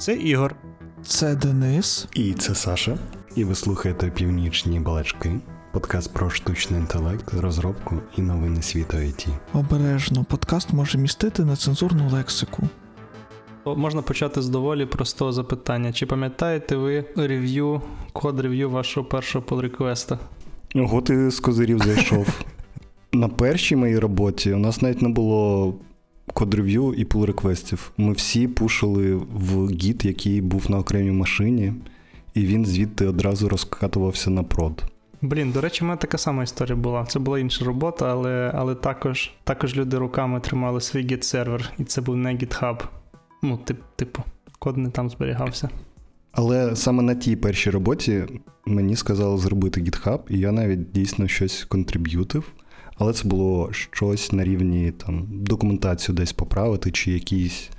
Це Ігор. Це Денис. І це Саша. І ви слухаєте північні балачки. Подкаст про штучний інтелект, розробку і новини світу IT. Обережно, подкаст може містити нецензурну лексику. Можна почати з доволі простого запитання. Чи пам'ятаєте ви рев'ю, код рев'ю вашого першого pull реквеста Ого, ти з козирів зайшов. На першій моїй роботі у нас навіть не було код-рев'ю і pull реквестів Ми всі пушили в гід, який був на окремій машині, і він звідти одразу розкатувався на прод. Блін, до речі, у мене така сама історія була. Це була інша робота, але але також також люди руками тримали свій git сервер і це був не GitHub. Ну, тип, типу, код не там зберігався. Але саме на тій першій роботі мені сказали зробити GitHub, і я навіть дійсно щось контриб'ютив. Але це було щось на рівні там документацію десь поправити, чи якийсь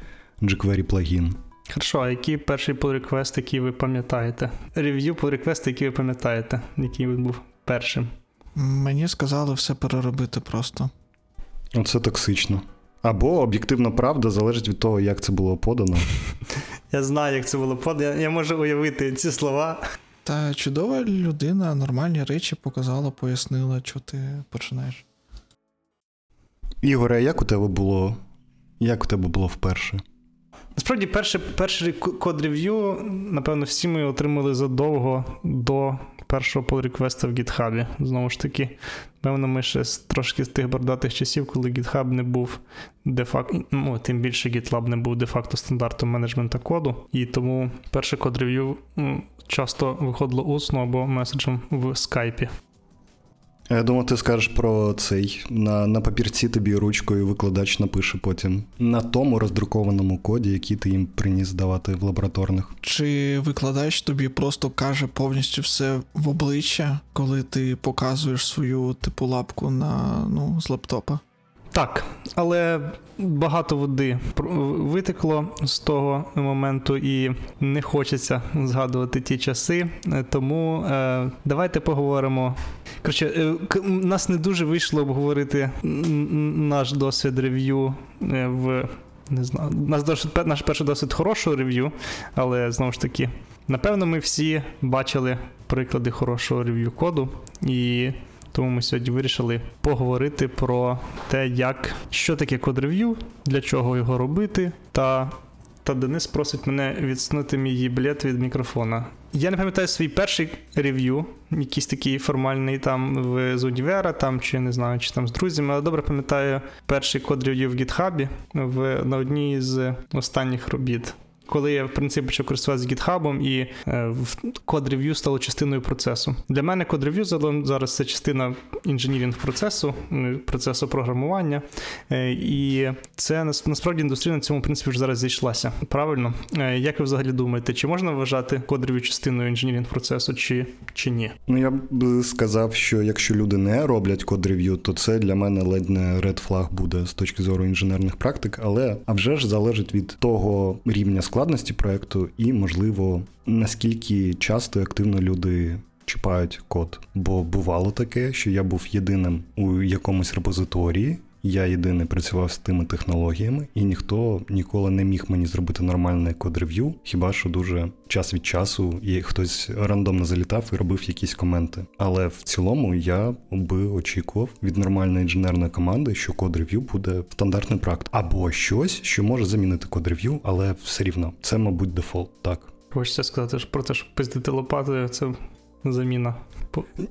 jQuery плагін. Хорошо, а який перший pull request, який ви пам'ятаєте? Рев'ю pull request, який ви пам'ятаєте, який він був першим? Мені сказали все переробити просто. Оце токсично. Або об'єктивна правда залежить від того, як це було подано. Я знаю, як це було подано. Я, я можу уявити ці слова. Та чудова людина, нормальні речі показала, пояснила, що ти починаєш. Ігоре, як у тебе було? Як у тебе було вперше? Насправді, перший перший код рев'ю, напевно, всі ми отримали задовго до першого pull реквеста в GitHub. Знову ж таки, певно, ми ще з трошки з тих бордатих часів, коли GitHub не був де-факто, ну, тим більше GitLab не був де-факто стандартом менеджмента коду. І тому перше код рев'ю часто виходило усно або меседжем в скайпі. Я думаю, ти скажеш про цей. На на папірці тобі ручкою викладач напише потім на тому роздрукованому коді, який ти їм приніс давати в лабораторних. Чи викладач тобі просто каже повністю все в обличчя, коли ти показуєш свою типу лапку на ну, з лаптопа? Так, але багато води витекло з того моменту, і не хочеться згадувати ті часи. Тому е, давайте поговоримо. Коротше, е, нас не дуже вийшло обговорити наш досвід рев'ю е, в. Не знаю, наш досвід, наш перший досвід хорошого рев'ю, але знову ж таки, напевно, ми всі бачили приклади хорошого рев'ю коду. І тому ми сьогодні вирішили поговорити про те, як що таке код-рев'ю, для чого його робити, та та Денис просить мене відснути мій їблет від мікрофона. Я не пам'ятаю свій перший рев'ю, якийсь такий формальний там в з універа, там чи не знаю, чи там з друзями, але добре пам'ятаю перший код рев'ю в гітхабі в на одній з останніх робіт коли я в принципі почав користуватися гітхабом і е, код рев'ю стало частиною процесу. Для мене код рев'ю зараз це частина інженірінг процесу, процесу програмування. Е, і це насправді індустрія на цьому в принципі вже зараз зійшлася. Правильно? Е, як ви взагалі думаєте, чи можна вважати код рев'ю частиною інженірінг процесу, чи, чи ні? Ну я б сказав, що якщо люди не роблять код рев'ю, то це для мене ледь не red flag буде з точки зору інженерних практик, але а вже ж залежить від того рівня складу складності проекту, і, можливо, наскільки часто і активно люди чіпають код. Бо бувало таке, що я був єдиним у якомусь репозиторії. Я єдиний працював з тими технологіями, і ніхто ніколи не міг мені зробити нормальне код-рев'ю, хіба що дуже час від часу і хтось рандомно залітав і робив якісь коменти. Але в цілому я би очікував від нормальної інженерної команди, що код-рев'ю буде стандартний практ, або щось, що може замінити код-рев'ю, але все рівно це, мабуть, дефолт. Так. Хочеться сказати про те, що пиздити лопатою це заміна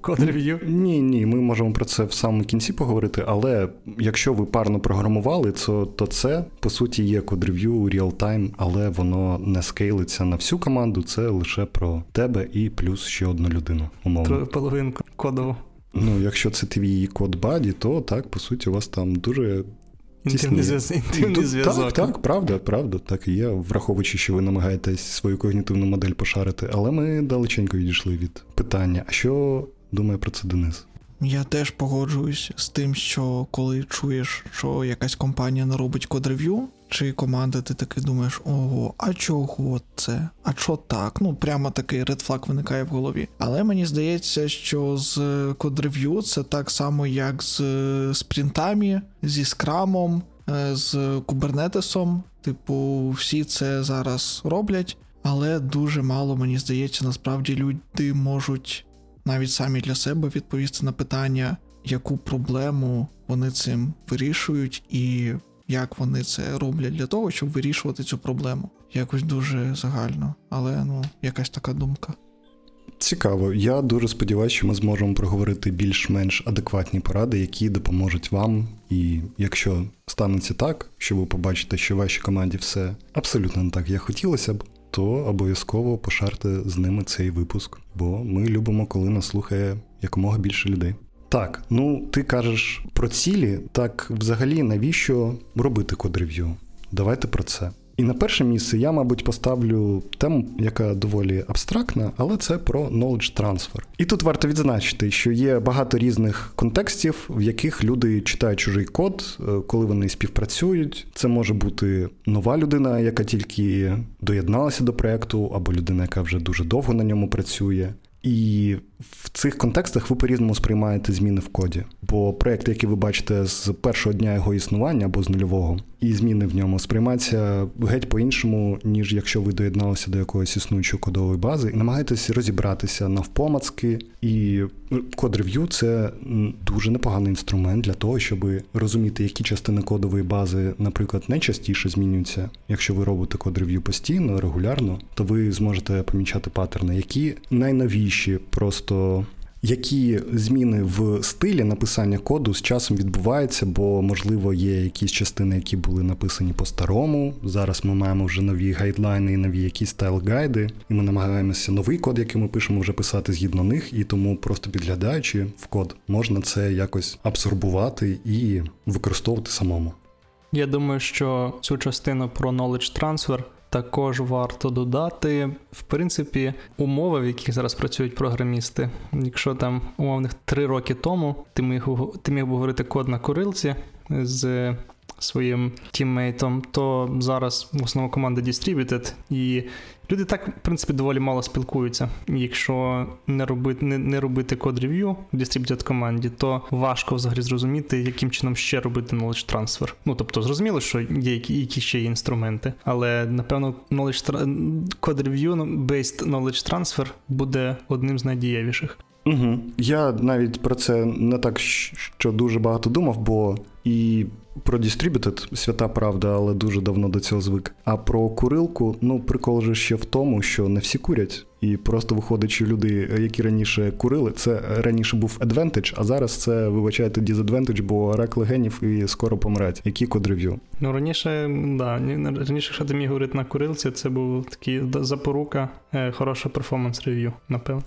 код рев'ю? Ні, ні, ми можемо про це в самому кінці поговорити, але якщо ви парно програмували, то то це по суті є code review real-time, але воно не скейлиться на всю команду, це лише про тебе і плюс ще одну людину. умовно. Про половинку кодову. Ну, якщо це твій code buddy, то так, по суті, у вас там дуже Інтимний зв'язок. Так, так, правда, правда, так і є, враховуючи, що ви намагаєтесь свою когнітивну модель пошарити, але ми далеченько відійшли від питання. А що думає про це Денис? Я теж погоджуюсь з тим, що коли чуєш, що якась компанія не робить код-рев'ю, чи команда, ти таки думаєш, ого, а чого це? А що так? Ну, прямо такий редфлаг виникає в голові. Але мені здається, що з код-рев'ю це так само, як з спринтами, зі скрамом. е, з кубернетесом. Типу, всі це зараз роблять, але дуже мало, мені здається, насправді люди можуть навіть самі для себе відповісти на питання, яку проблему вони цим вирішують, і як вони це роблять для того, щоб вирішувати цю проблему. Якось дуже загально, але ну, якась така думка. Цікаво. Я дуже сподіваюся, що ми зможемо проговорити більш-менш адекватні поради, які допоможуть вам. І якщо станеться так, що ви побачите, що вашій команді все абсолютно не так, як хотілося б, то обов'язково пошарте з ними цей випуск, бо ми любимо, коли нас слухає якомога більше людей. Так, ну ти кажеш про цілі, так взагалі навіщо робити код-рев'ю? Давайте про це. І на перше місце я, мабуть, поставлю тему, яка доволі абстрактна, але це про knowledge transfer. І тут варто відзначити, що є багато різних контекстів, в яких люди читають чужий код, е, коли вони співпрацюють. Це може бути нова людина, яка тільки доєдналася до проекту, або людина, яка вже дуже довго на ньому працює. І в цих контекстах ви по-різному сприймаєте зміни в коді. Бо проєкт, який ви бачите з першого дня його існування або з нульового, і зміни в ньому сприймаються геть по-іншому, ніж якщо ви доєдналися до якоїсь існуючої кодової бази і намагаєтесь розібратися навпомацки. І код рев'ю це дуже непоганий інструмент для того, щоб розуміти, які частини кодової бази, наприклад, найчастіше змінюються. Якщо ви робите код рев'ю постійно, регулярно, то ви зможете помічати паттерни, які найновіші просто які зміни в стилі написання коду з часом відбуваються, бо, можливо, є якісь частини, які були написані по-старому. Зараз ми маємо вже нові гайдлайни і нові якісь стайл-гайди, і ми намагаємося новий код, який ми пишемо, вже писати згідно них, і тому просто підглядаючи в код, можна це якось абсорбувати і використовувати самому. Я думаю, що цю частину про knowledge transfer також варто додати, в принципі, умови, в яких зараз працюють програмісти. Якщо там умовних три роки тому ти міг ти міг говорити код на курилці з своїм тіммейтом, то зараз в основному команда Distributed, і люди так, в принципі, доволі мало спілкуються. якщо не робити не, не робити код рев'ю в Distributed команді, то важко взагалі зрозуміти, яким чином ще робити knowledge transfer. Ну тобто, зрозуміло, що є які, які ще є інструменти, але напевно knowledge код рев'ю based knowledge transfer буде одним з найдієвіших. Угу. Я навіть про це не так що дуже багато думав, бо і про Distributed свята правда, але дуже давно до цього звик. А про курилку, ну прикол же ще в тому, що не всі курять. І просто виходить, що люди, які раніше курили, це раніше був advantage, а зараз це вибачайте disadvantage, бо рак легенів і скоро помрать. Які код-рев'ю? Ну раніше, да, раніше, що ти міг говорити на курилці, це був такий запорука, е, хороша перформанс рев'ю, напевно.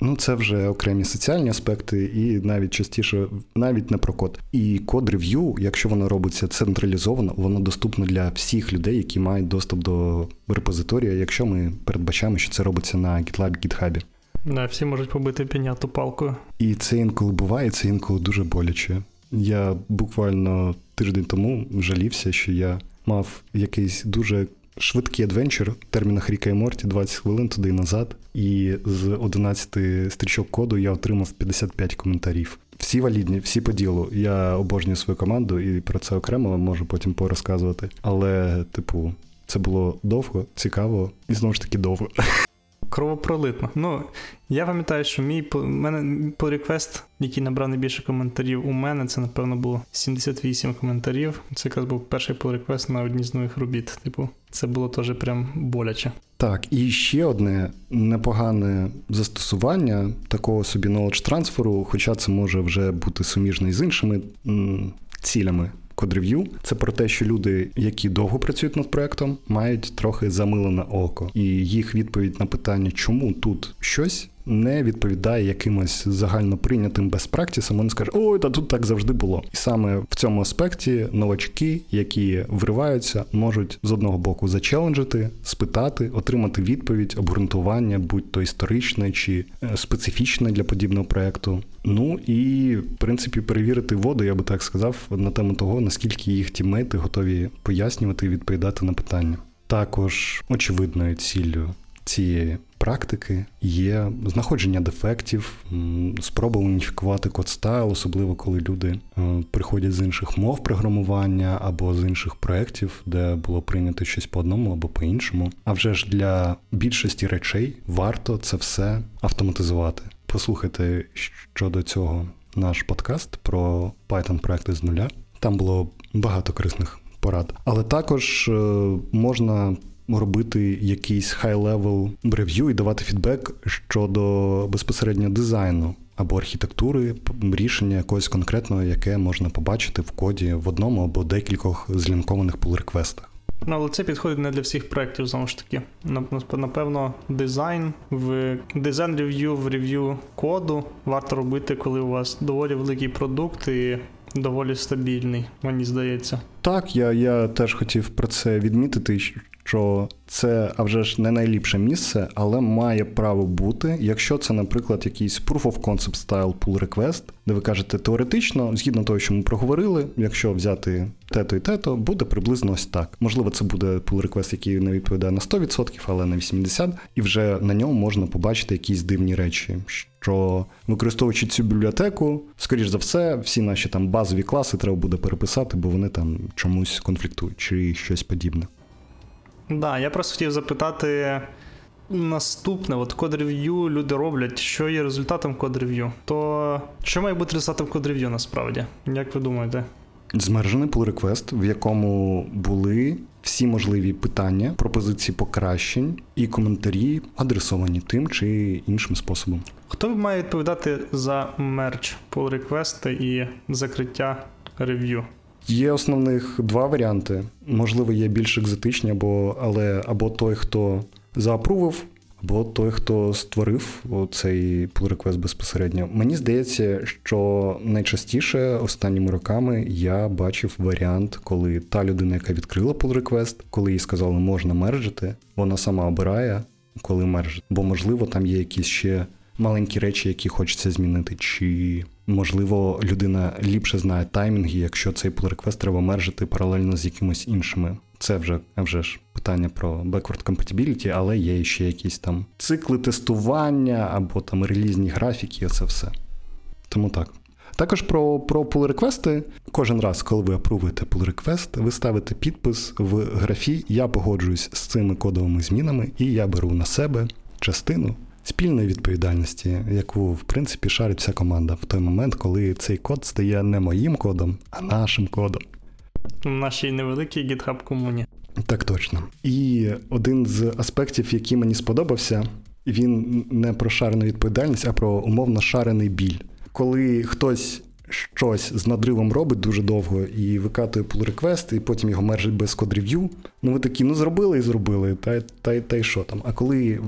Ну, це вже окремі соціальні аспекти, і навіть частіше, навіть не про код. І код рев'ю, якщо воно робиться централізовано, воно доступно для всіх людей, які мають доступ до репозиторія, якщо ми передбачаємо, що це робиться на GitLab, GitHub. Да, всі можуть побити піняту палкою. І це інколи буває, це інколи дуже боляче. Я буквально тиждень тому жалівся, що я мав якийсь дуже швидкий адвенчер в термінах Ріка і Морті 20 хвилин туди і назад. І з 11 стрічок коду я отримав 55 коментарів. Всі валідні, всі по ділу. Я обожнюю свою команду і про це окремо можу потім порозказувати. Але, типу, це було довго, цікаво і знову ж таки довго. Кровопролитно. Ну, я пам'ятаю, що мій мене по реквест, який набрав найбільше коментарів у мене, це, напевно, було 78 коментарів. Це якраз був перший pull реквест на одній з нових робіт. Типу, це було теж прям боляче. Так, і ще одне непогане застосування такого собі knowledge трансферу, хоча це може вже бути суміжний з іншими цілями код-рев'ю – це про те, що люди, які довго працюють над проектом, мають трохи замилене око, і їх відповідь на питання, чому тут щось не відповідає якимось загально прийнятим безпрактісам, вони скажуть, ой, та тут так завжди було. І саме в цьому аспекті новачки, які вриваються, можуть з одного боку зачеленджити, спитати, отримати відповідь, обґрунтування, будь то історичне чи е, специфічне для подібного проекту. Ну і в принципі перевірити воду, я би так сказав, на тему того, наскільки їх тіммейти готові пояснювати і відповідати на питання. Також очевидною ціллю цієї практики є знаходження дефектів, спроба уніфікувати код стайл, особливо коли люди е, приходять з інших мов програмування або з інших проєктів, де було прийнято щось по одному або по іншому. А вже ж для більшості речей варто це все автоматизувати. Послухайте щодо цього наш подкаст про Python проекти з нуля. Там було багато корисних порад, але також е, можна робити якийсь high-level рев'ю і давати фідбек щодо безпосередньо дизайну або архітектури, рішення якогось конкретного, яке можна побачити в коді в одному або декількох злінкованих pull-реквестах. Ну, але це підходить не для всіх проєктів, знову ж таки. Напевно, дизайн в дизайн рев'ю в рев'ю коду варто робити, коли у вас доволі великий продукт і доволі стабільний, мені здається. Так, я я теж хотів про це відмітити, що це а вже ж не найліпше місце, але має право бути, якщо це, наприклад, якийсь proof of concept style pull request, де ви кажете теоретично, згідно того, що ми проговорили, якщо взяти тето і тето, буде приблизно ось так. Можливо, це буде pull request, який не відповідає на 100%, але на 80%, і вже на ньому можна побачити якісь дивні речі. Що використовуючи цю бібліотеку, скоріш за все, всі наші там базові класи треба буде переписати, бо вони там чомусь конфліктують чи щось подібне. Да, я просто хотів запитати наступне: от код-рев'ю люди роблять, що є результатом код-рев'ю. То що має бути результатом код-рев'ю насправді? Як ви думаєте? Змержений pull request, в якому були всі можливі питання, пропозиції покращень і коментарі, адресовані тим чи іншим способом. Хто має відповідати за мерч pull request і закриття рев'ю? Є основних два варіанти. Можливо, є більш екзотичні, або але або той, хто заапрував, або той, хто створив цей pull request безпосередньо. Мені здається, що найчастіше останніми роками я бачив варіант, коли та людина, яка відкрила pull request, коли їй сказали, можна мерджити, вона сама обирає, коли мержити. Бо, можливо, там є якісь ще маленькі речі, які хочеться змінити, чи можливо людина ліпше знає таймінги, якщо цей pull request треба мержити паралельно з якимись іншими. Це вже вже ж питання про backward compatibility, але є ще якісь там цикли тестування або там релізні графіки, це все. Тому так. Також про про pull реквести Кожен раз, коли ви апрувуєте pull request, ви ставите підпис в графі Я погоджуюсь з цими кодовими змінами, і я беру на себе частину спільної відповідальності, яку в принципі шарить вся команда в той момент, коли цей код стає не моїм кодом, а нашим кодом. В нашій невеликій GitHub комуні. Так точно. І один з аспектів, який мені сподобався, він не про шарену відповідальність, а про умовно шарений біль. Коли хтось щось з надривом робить дуже довго і викатує pull request, і потім його мержить без код рев'ю, ну ви такі, ну зробили і зробили, та та, та й що там. А коли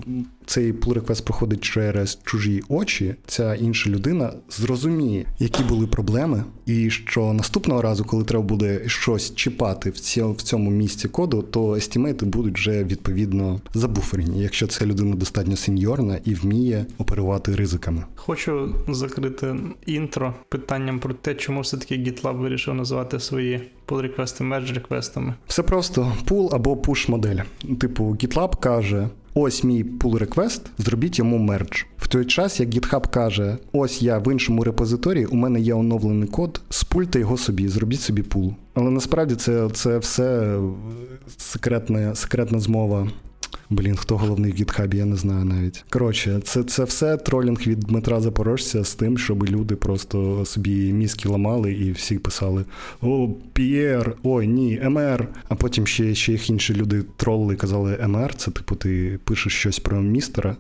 цей pull request проходить через чужі очі, ця інша людина зрозуміє, які були проблеми, і що наступного разу, коли треба буде щось чіпати в цьому, в цьому місці коду, то естімейти будуть вже відповідно забуферені, якщо ця людина достатньо сеньорна і вміє оперувати ризиками. Хочу закрити інтро питанням про те, чому все таки GitLab вирішив називати свої pull request и merge request ами. Все просто pull або push модель. Типу, GitLab каже. Ось мій pull request, зробіть йому merge. В той час, як GitHub каже: ось я в іншому репозиторії, у мене є оновлений код, спульте його собі, зробіть собі pull. Але насправді це це все секретна, секретна змова Блін, хто головний в гітхабі, я не знаю навіть. Коротше, це це все тролінг від Дмитра Запорожця з тим, щоб люди просто собі мізки ламали і всі писали: О, П'єр, ой, ні, МР. А потім ще ще їх інші люди тролли казали МР, це типу ти пишеш щось про містера.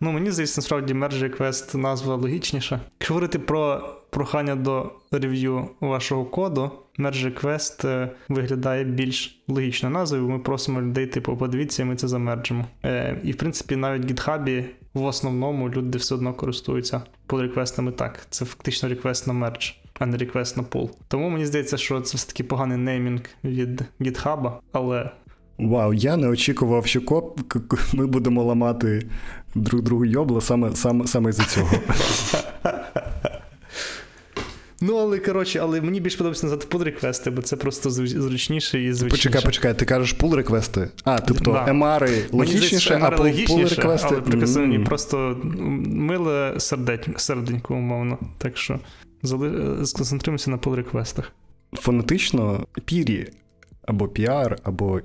Ну, мені здається, насправді Merge Request назва логічніша. Говорити про прохання до рев'ю вашого коду, Merge Request е, виглядає більш логічною назвою. Ми просимо людей, типу, подивіться, і ми це замерджимо. Е, І в принципі, навіть в GitHub в основному люди все одно користуються pull реквестами так. Це фактично реквест на мердж. А не реквест на пул. Тому мені здається, що це все таки поганий неймінг від GitHub, але Вау, я не очікував, що коп ми будемо ламати друг другу йобла саме саме, саме з цього. Ну, але коротше, але мені більш подобається назвати pull реквести, бо це просто зручніше і звичніше. Почекай, почекай, ти кажеш pull реквести. А, тобто да. MR логічніше, а pull реквести. Але прикасані mm. просто миле серденько, умовно. Так що сконцентруємося на pull реквестах. Фонетично пірі або PR, або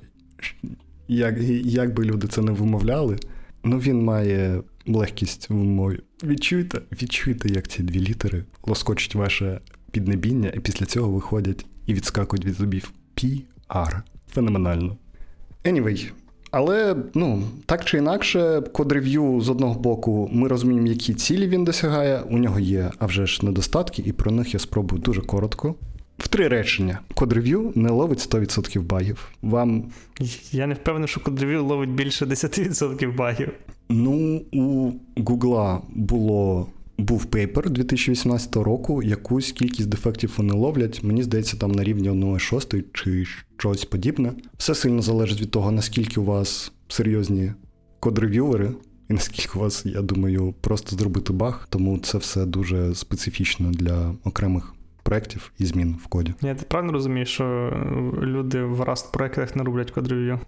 як, як би люди це не вимовляли, ну він має легкість в мові. Відчуйте, відчуйте, як ці дві літери лоскочать ваше піднебіння, і після цього виходять і відскакують від зубів. PR. Феноменально. Anyway, але ну, так чи інакше, code review з одного боку, ми розуміємо, які цілі він досягає. У нього є, а вже ж недостатки, і про них я спробую дуже коротко. В три речення. Code review не ловить 100% багів. Вам. Я не впевнений, що code review ловить більше 10% багів. Ну, у Гугла було. Був paper 2018 року, якусь кількість дефектів вони ловлять. Мені здається, там на рівні 1,6 чи щось подібне. Все сильно залежить від того, наскільки у вас серйозні код-рев'ювери, і наскільки у вас, я думаю, просто зробити баг. Тому це все дуже специфічно для окремих проєктів і змін в коді. Я правильно розумію, що люди в Rust проєктах не роблять код-рев'ю?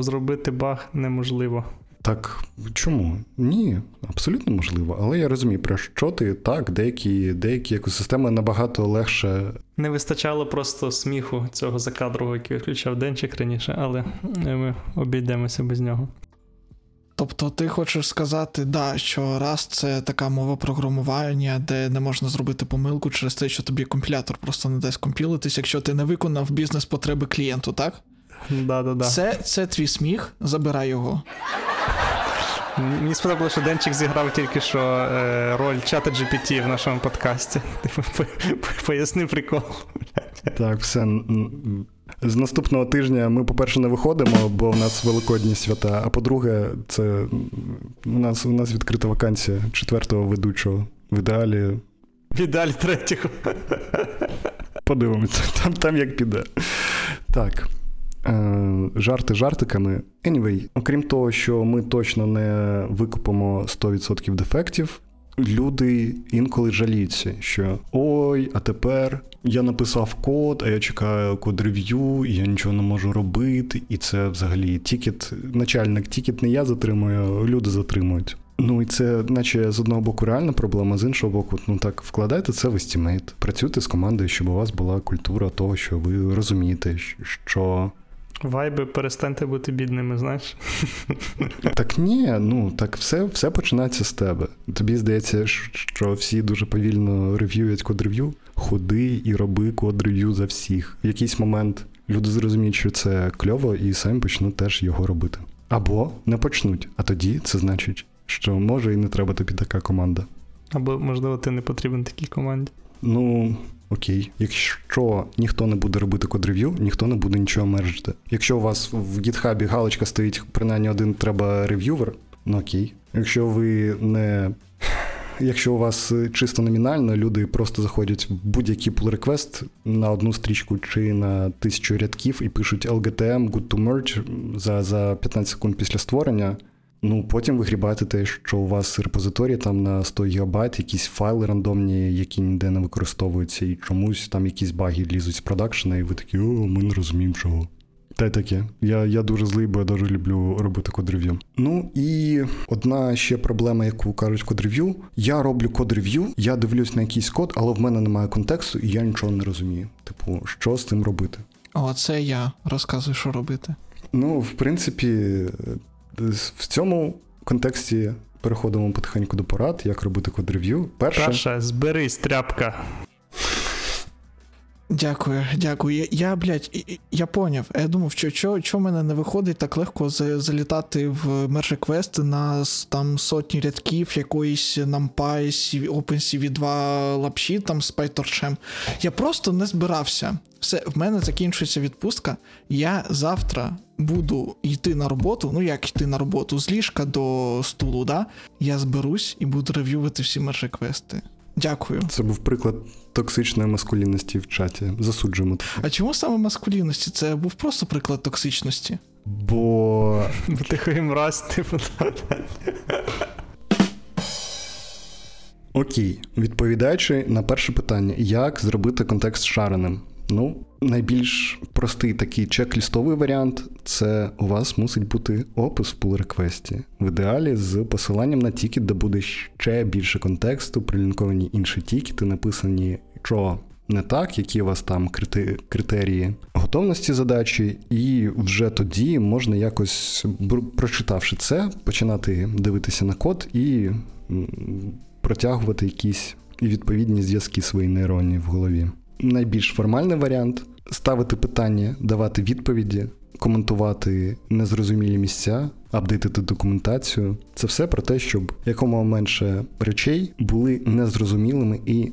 Зробити баг неможливо. Так чому? Ні, абсолютно можливо. Але я розумію, про що ти так, деякі деякі екосистеми набагато легше. Не вистачало просто сміху цього закадрового, який відключав денчик раніше, але ми обійдемося без нього. Тобто ти хочеш сказати, да, що Rust — це така мова програмування, де не можна зробити помилку через те, що тобі компілятор просто не дасть компілитись, якщо ти не виконав бізнес-потреби клієнту, так? Да-да-да. Це це твій сміх, забирай його. Мені сподобалося, що Денчик зіграв тільки що е, роль чата GPT в нашому подкасті. Типу, поясни прикол. Так, все. З наступного тижня ми, по-перше, не виходимо, бо в нас великодні свята. А по-друге, це у нас у нас відкрита вакансія четвертого ведучого. В ідеалі. В ідеалі третього. Подивимося, там там як піде. Так. Е, жарти жартиками. Anyway, окрім того, що ми точно не викупимо 100% дефектів, люди інколи жаліються, що ой, а тепер я написав код, а я чекаю code review, і я нічого не можу робити. І це взагалі ticket, начальник, ticket не я затримую, люди затримують. Ну і це, наче з одного боку, реальна проблема, з іншого боку, ну так вкладайте це в estimate. Працюйте з командою, щоб у вас була культура того, що ви розумієте, що Вайби, перестаньте бути бідними, знаєш? Так ні, ну так все все починається з тебе. Тобі здається, що всі дуже повільно рев'юють код-рев'ю. Ходи і роби код-рев'ю за всіх. В якийсь момент люди зрозуміють, що це кльово, і самі почнуть теж його робити. Або не почнуть, а тоді це значить, що може і не треба тобі така команда. Або, можливо, ти не потрібен такій команді. Ну, Окей, якщо ніхто не буде робити код-рев'ю, ніхто не буде нічого мержити. Якщо у вас в гітхабі галочка стоїть принаймні один треба рев'ювер, ну окей. Якщо ви не. Якщо у вас чисто номінально, люди просто заходять в будь-який pull request на одну стрічку чи на тисячу рядків і пишуть LGTM, good to merge за за 15 секунд після створення, Ну, потім вигрібаєте те, що у вас репозиторій там на 100 ГБ, якісь файли рандомні, які ніде не використовуються, і чомусь там якісь баги лізуть з продакшена, і ви такі, о, ми не розуміємо чого. Та й таке. Я я дуже злий, бо я дуже люблю робити код-рев'ю. Ну і одна ще проблема, яку кажуть код-рев'ю. Я роблю код-рев'ю, я дивлюсь на якийсь код, але в мене немає контексту, і я нічого не розумію. Типу, що з цим робити? О, це я розказую, що робити. Ну, в принципі, в цьому контексті переходимо потихеньку до порад, як робити код-рев'ю. Перше, Перше зберись, тряпка. Дякую, дякую. Я, я блядь, я поняв. Я думав, що що, що мене не виходить так легко залітати в Merge Quest на там сотні рядків якоїсь NumPy, OpenCV 2 лапші там з PyTorch. Я просто не збирався. Все, в мене закінчується відпустка. Я завтра буду йти на роботу. Ну як йти на роботу з ліжка до стулу, да? Я зберусь і буду рев'ювати всі Merge Quest. Дякую. Це був приклад токсичної маскулінності в чаті. Засуджуємо. Таке. А чому саме маскулінності? Це був просто приклад токсичності. Бо. Бо ти мразь, типу. Окей, відповідаючи на перше питання, як зробити контекст шареним? Ну, найбільш простий такий чек-лістовий варіант це у вас мусить бути опис в pull реквесті В ідеалі з посиланням на тікет, де буде ще більше контексту, прилінковані інші тікети, написані, що не так, які у вас там критерії готовності задачі, і вже тоді можна якось, прочитавши це, починати дивитися на код і протягувати якісь відповідні зв'язки свої нейронні в голові. Найбільш формальний варіант ставити питання, давати відповіді, коментувати незрозумілі місця, апдейтити документацію. Це все про те, щоб якомога менше речей були незрозумілими і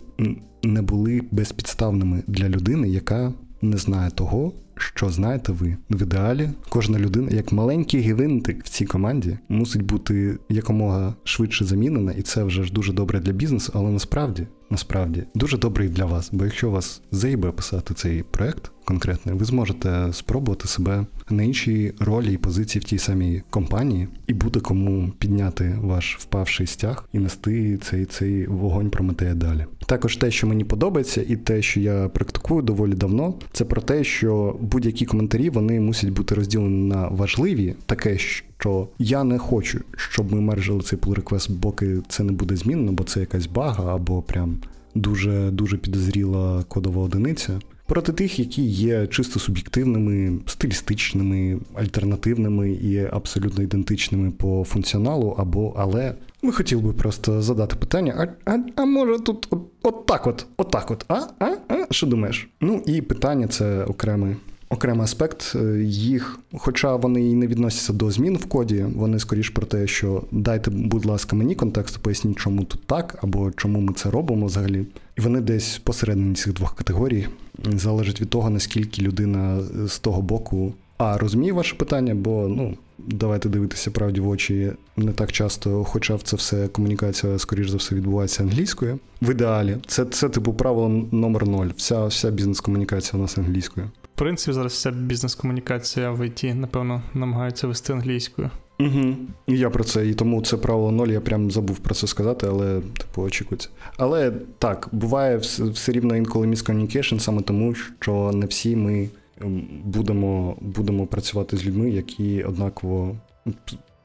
не були безпідставними для людини, яка не знає того, що знаєте ви. В ідеалі кожна людина, як маленький гвинтик в цій команді, мусить бути якомога швидше замінена, і це вже ж дуже добре для бізнесу, але насправді насправді дуже і для вас. Бо якщо вас заїбе писати цей проект конкретний, ви зможете спробувати себе на іншій ролі і позиції в тій самій компанії, і буде кому підняти ваш впавший стяг і нести цей цей вогонь Прометея далі. Також те, що мені подобається, і те, що я практикую доволі давно, це про те, що будь-які коментарі вони мусять бути розділені на важливі, таке що я не хочу, щоб ми мержили цей pull request, поки це не буде змінено, бо це якась бага або прям дуже дуже підозріла кодова одиниця. Проти тих, які є чисто суб'єктивними, стилістичними, альтернативними і абсолютно ідентичними по функціоналу, або але ми хотіли би просто задати питання: а а, а може тут от, от так от, от так от, а? А? А? Що думаєш? Ну і питання це окреме окремий аспект е, їх, хоча вони і не відносяться до змін в коді, вони скоріш про те, що дайте, будь ласка, мені контекст, поясніть, чому тут так, або чому ми це робимо взагалі. І вони десь посередині цих двох категорій залежить від того, наскільки людина з того боку. А розуміє ваше питання, бо ну давайте дивитися правді в очі не так часто, хоча в це все комунікація, скоріш за все, відбувається англійською. В ідеалі це це типу правило номер ноль. Вся вся бізнес-комунікація у нас англійською принципі, зараз вся бізнес-комунікація в ІТ, напевно, намагаються вести англійською. Угу. Я про це, і тому це правило ноль, я прям забув про це сказати, але типу очікується. Але так, буває все рівно інколи miscommunication саме тому, що не всі ми ем, будемо будемо працювати з людьми, які однаково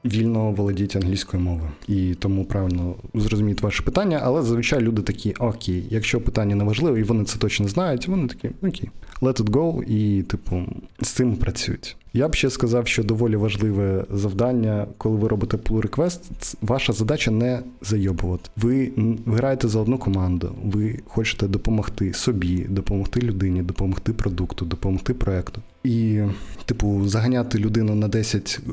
вільно володіють англійською мовою. І тому правильно зрозуміють ваше питання, але зазвичай люди такі, okay, якщо питання не важливе, і вони це точно знають, вони такі, okay, let it go, і, типу, з цим працюють. Я б ще сказав, що доволі важливе завдання, коли ви робите pull request, ваша задача не заїбувати. Ви, граєте за одну команду, ви хочете допомогти собі, допомогти людині, допомогти продукту, допомогти проекту. І, типу, заганяти людину на 10 е,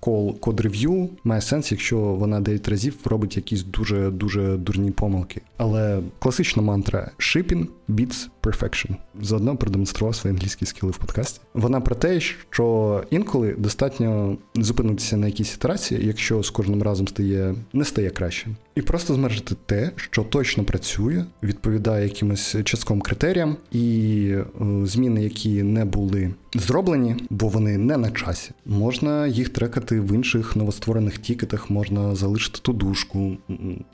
кол код рев'ю має сенс, якщо вона 9 разів робить якісь дуже дуже дурні помилки. Але класична мантра shipping beats perfection. Заодно продемонстрував свої англійські скіли в подкасті. Вона про те, що інколи достатньо зупинитися на якійсь ітерації, якщо з кожним разом стає не стає краще, і просто з merge ити те, що точно працює, відповідає якимось частковим критеріям, і е, зміни, які не були зроблені, бо вони не на часі. Можна їх трекати в інших новостворених ticket ах, можна залишити ту дужку,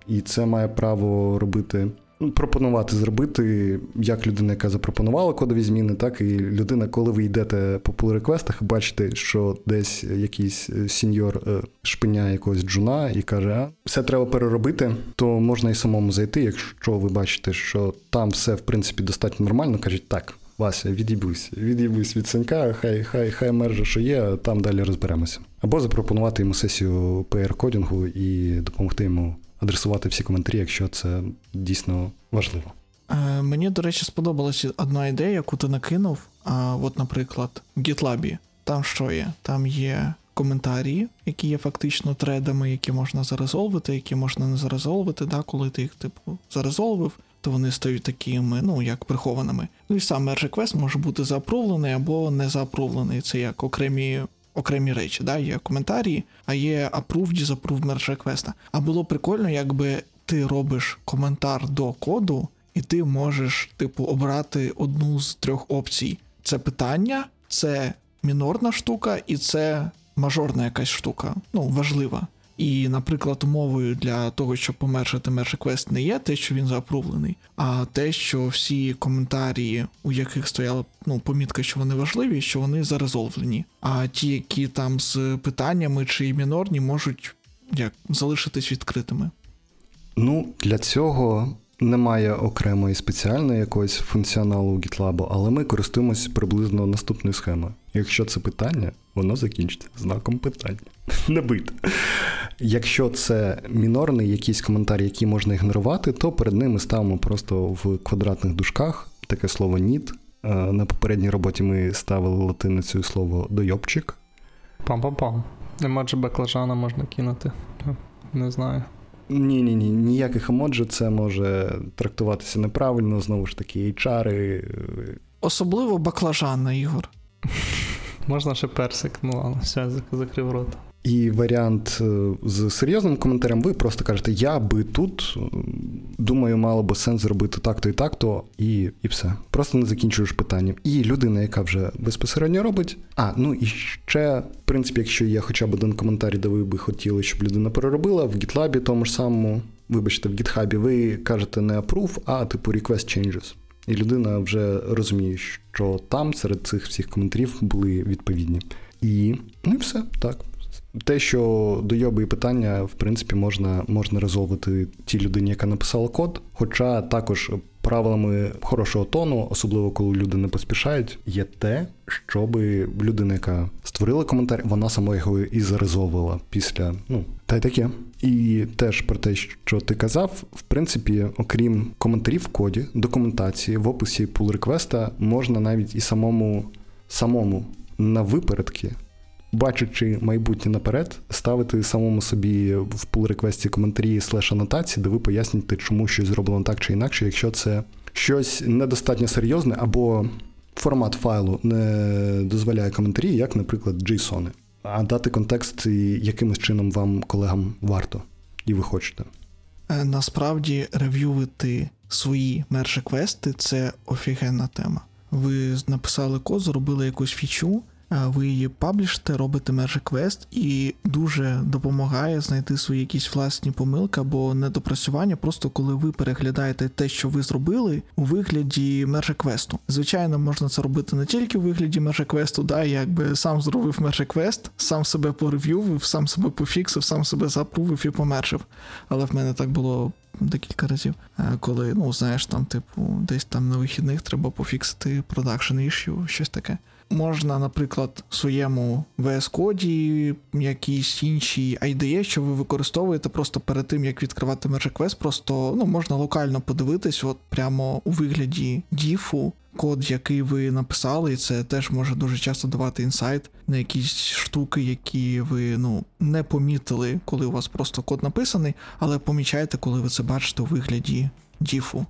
і це має право робити. Ну, пропонувати зробити як людина, яка запропонувала кодові зміни, так і людина, коли ви йдете по pull request ах бачите, що десь якийсь е, senior е, шпиняє якогось jun а і каже, а все треба переробити, то можна і самому зайти, якщо ви бачите, що там все в принципі достатньо нормально, кажуть так. Вася, від'їбусь, від'їбусь від Санька, хай хай хай merge, що є, там далі розберемося. Або запропонувати йому сесію PR-кодінгу і допомогти йому адресувати всі коментарі, якщо це дійсно важливо. Е, Мені, до речі, сподобалася одна ідея, яку ти накинув. А, От, наприклад, в GitLab. Там що є? Там є коментарі, які є фактично тредами, які можна зарезолвити, які можна не зарезолвити. Да? Коли ти їх типу зарезолвив, то вони стають такими, ну як прихованими. Ну і сам merge request може бути заапрувлений або не заапрувлений. Це як окремі окремі речі. Да? Є коментарі, а є approved, disapproved merge request. А було прикольно, якби ти робиш коментар до коду, і ти можеш, типу, обрати одну з трьох опцій: це питання, це мінорна штука, і це мажорна якась штука. Ну, важлива. І, наприклад, умовою для того, щоб помершити мерж квест не є те, що він заапрувлений, а те, що всі коментарі, у яких стояла ну, помітка, що вони важливі, що вони зарезолвлені. А ті, які там з питаннями чи мінорні, можуть як залишитись відкритими. Ну, для цього немає окремої спеціальної якогось функціоналу GitLab, але ми користуємося приблизно наступною схемою. Якщо це питання, воно закінчиться знаком питання. Не бит. Якщо це мінорний якийсь коментар, який можна ігнорувати, то перед ними ставимо просто в квадратних дужках таке слово need. Е, На попередній роботі ми ставили латиницею слово дойобчик. Пам-пам-пам. Емоджі баклажана можна кинути. Не знаю. Ні, ні, ні, ніяких емоджі, це може трактуватися неправильно, знову ж таки, HR. е, Особливо баклажанна, Ігор. Можна ще персик, ну ладно, все, закрив рот. І варіант е, з серйозним коментарем, ви просто кажете, я би тут е, думаю, мало би сенс зробити так-то і так-то, і, і все. Просто не закінчуєш питанням. І людина, яка вже безпосередньо робить. А, ну і ще, в принципі, якщо є хоча б один коментар, де ви би хотіли, щоб людина переробила, в GitLab тому ж самому, вибачте, в GitHub, ви кажете не approve, а типу request changes. І людина вже розуміє, що там серед цих всіх коментарів були відповідні. І ну і все так. Те, що дойобує питання, в принципі, можна, можна резолвити тій людині, яка написала код. Хоча також правилами хорошого тону, особливо коли люди не поспішають, є те, щоб людина, яка створила коментар, вона сама його і зарезовувала після. Ну, та й таке. І теж про те, що ти казав, в принципі, окрім коментарів в коді, документації, в описі pull реквеста можна навіть і самому самому на випередки бачачи майбутнє наперед, ставити самому собі в pull реквесті коментарі слеш анотації, де ви поясните, чому щось зроблено так чи інакше, якщо це щось недостатньо серйозне, або формат файлу не дозволяє коментарі, як, наприклад, JSON. А дати контекст, якимось чином вам, колегам, варто, і ви хочете. Е, Насправді рев'ювати свої мерж квести це офігенна тема. Ви написали код, зробили якусь фічу, ви її пабліште, робите мерж квест і дуже допомагає знайти свої якісь власні помилки або недопрацювання, просто коли ви переглядаєте те, що ви зробили, у вигляді мерж квесту. Звичайно, можна це робити не тільки у вигляді мерж квесту, да, якби сам зробив мерж квест, сам себе порев'ювив, сам себе пофіксив, сам себе запрувив і помержив. Але в мене так було декілька разів, коли, ну, знаєш, там, типу, десь там на вихідних треба пофіксити продакшн issue, щось таке. Можна, наприклад, в своєму VS коді якісь інші IDE, що ви використовуєте просто перед тим, як відкривати Merge Quest, просто ну, можна локально подивитись, от прямо у вигляді діфу, код, який ви написали, і це теж може дуже часто давати інсайт на якісь штуки, які ви ну, не помітили, коли у вас просто код написаний, але помічаєте, коли ви це бачите у вигляді діфу.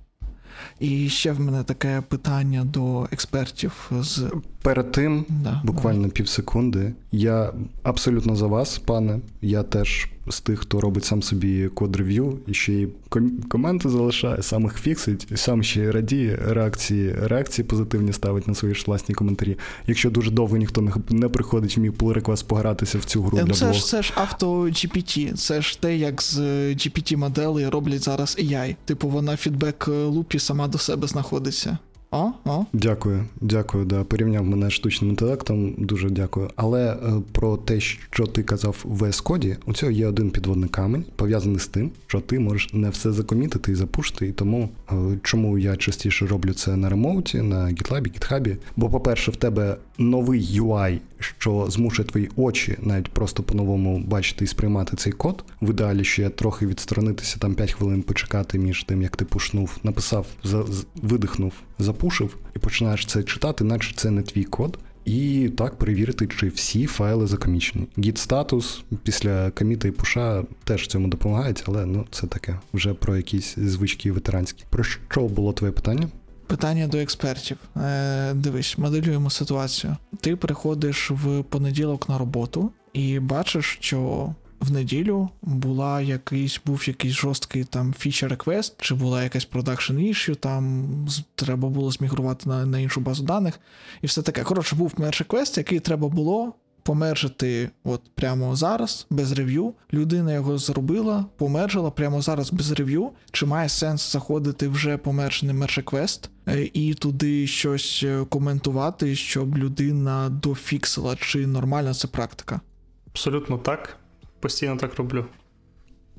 І ще в мене таке питання до експертів з Перед тим, да, буквально пів секунди, я абсолютно за вас, пане. Я теж з тих, хто робить сам собі код-рев'ю, і ще й ком- коменти залишає, сам їх фіксить, і сам ще й радіє реакції, реакції позитивні ставить на свої ж власні коментарі. Якщо дуже довго ніхто не, не приходить в мій pull реквест погратися в цю гру Е, для Це ж це ж авто GPT, це ж те, як з GPT моделей роблять зараз AI. Типу, вона фідбек лупі сама до себе знаходиться. О, о. Дякую, дякую. Да, порівняв мене штучним інтелектом. Дуже дякую. Але е, про те, що ти казав в VS у цього є один підводний камінь, пов'язаний з тим, що ти можеш не все закомітити і запушити. І тому е, чому я частіше роблю це на ремоуті, на GitLab, GitHub. Бо, по-перше, в тебе новий UI, що змушує твої очі навіть просто по-новому бачити і сприймати цей код. В ідеалі ще трохи відсторонитися, там 5 хвилин почекати між тим, як ти пушнув, написав, за, видихнув, запушив, і починаєш це читати, наче це не твій код. І так перевірити, чи всі файли закомічені. Git статус після коміта і пуша теж цьому допомагають, але ну це таке вже про якісь звички ветеранські. Про що було твоє питання? Питання до експертів. Е, дивись, моделюємо ситуацію. Ти приходиш в понеділок на роботу і бачиш, що в неділю була якийсь, був якийсь жорсткий там фічер реквест, чи була якась продакшн issue, там треба було змігрувати на, на іншу базу даних, і все таке. Коротше, був мерж реквест, який треба було помержити от прямо зараз без рев'ю. Людина його зробила, помержила прямо зараз без рев'ю. Чи має сенс заходити вже помержений мершеквест е, і туди щось е, коментувати, щоб людина дофіксила, чи нормальна це практика? Абсолютно так. Постійно так роблю.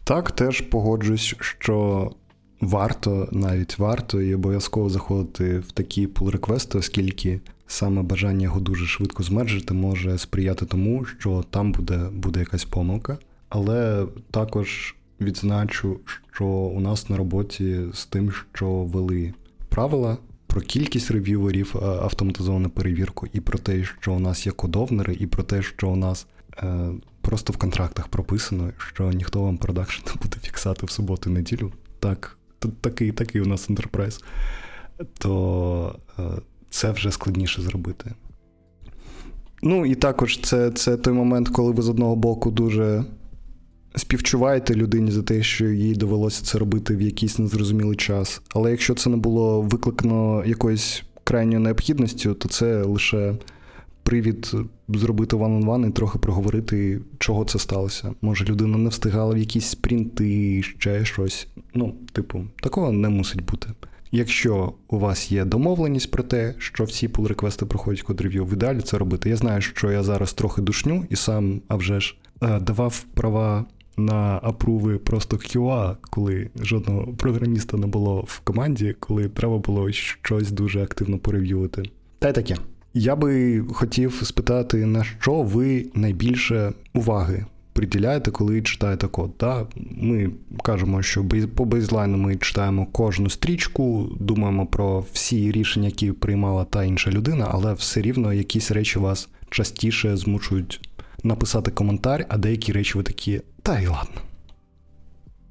Так, теж погоджуюсь, що варто, навіть варто і обов'язково заходити в такі пул-реквести, оскільки саме бажання його дуже швидко змержити може сприяти тому, що там буде, буде якась помилка. Але також відзначу, що у нас на роботі з тим, що вели правила про кількість рев'юверів, е, автоматизовану перевірку, і про те, що у нас є кодовнери, і про те, що у нас е, просто в контрактах прописано, що ніхто вам продакшн не буде фіксати в суботу і неділю. Так, такий, такий у нас ентерпрайз. То е, це вже складніше зробити. Ну, і також це, це той момент, коли ви з одного боку дуже співчуваєте людині за те, що їй довелося це робити в якийсь незрозумілий час. Але якщо це не було викликано якоюсь крайньою необхідністю, то це лише привід зробити ван-он-ван і трохи проговорити, чого це сталося. Може, людина не встигала в якісь спринти, ще щось. Ну, типу, такого не мусить бути. Якщо у вас є домовленість про те, що всі pull реквести проходять код рев'ю, в ідеалі це робити. Я знаю, що я зараз трохи душню і сам, а вже ж, е, давав права на апруви просто QA, коли жодного програміста не було в команді, коли треба було щось дуже активно порев'ювати. Та й таке. Я би хотів спитати, на що ви найбільше уваги приділяєте, коли читаєте код. Да? Ми кажемо, що по бейзлайну ми читаємо кожну стрічку, думаємо про всі рішення, які приймала та інша людина, але все рівно якісь речі вас частіше змушують написати коментар, а деякі речі ви такі, та й ладно.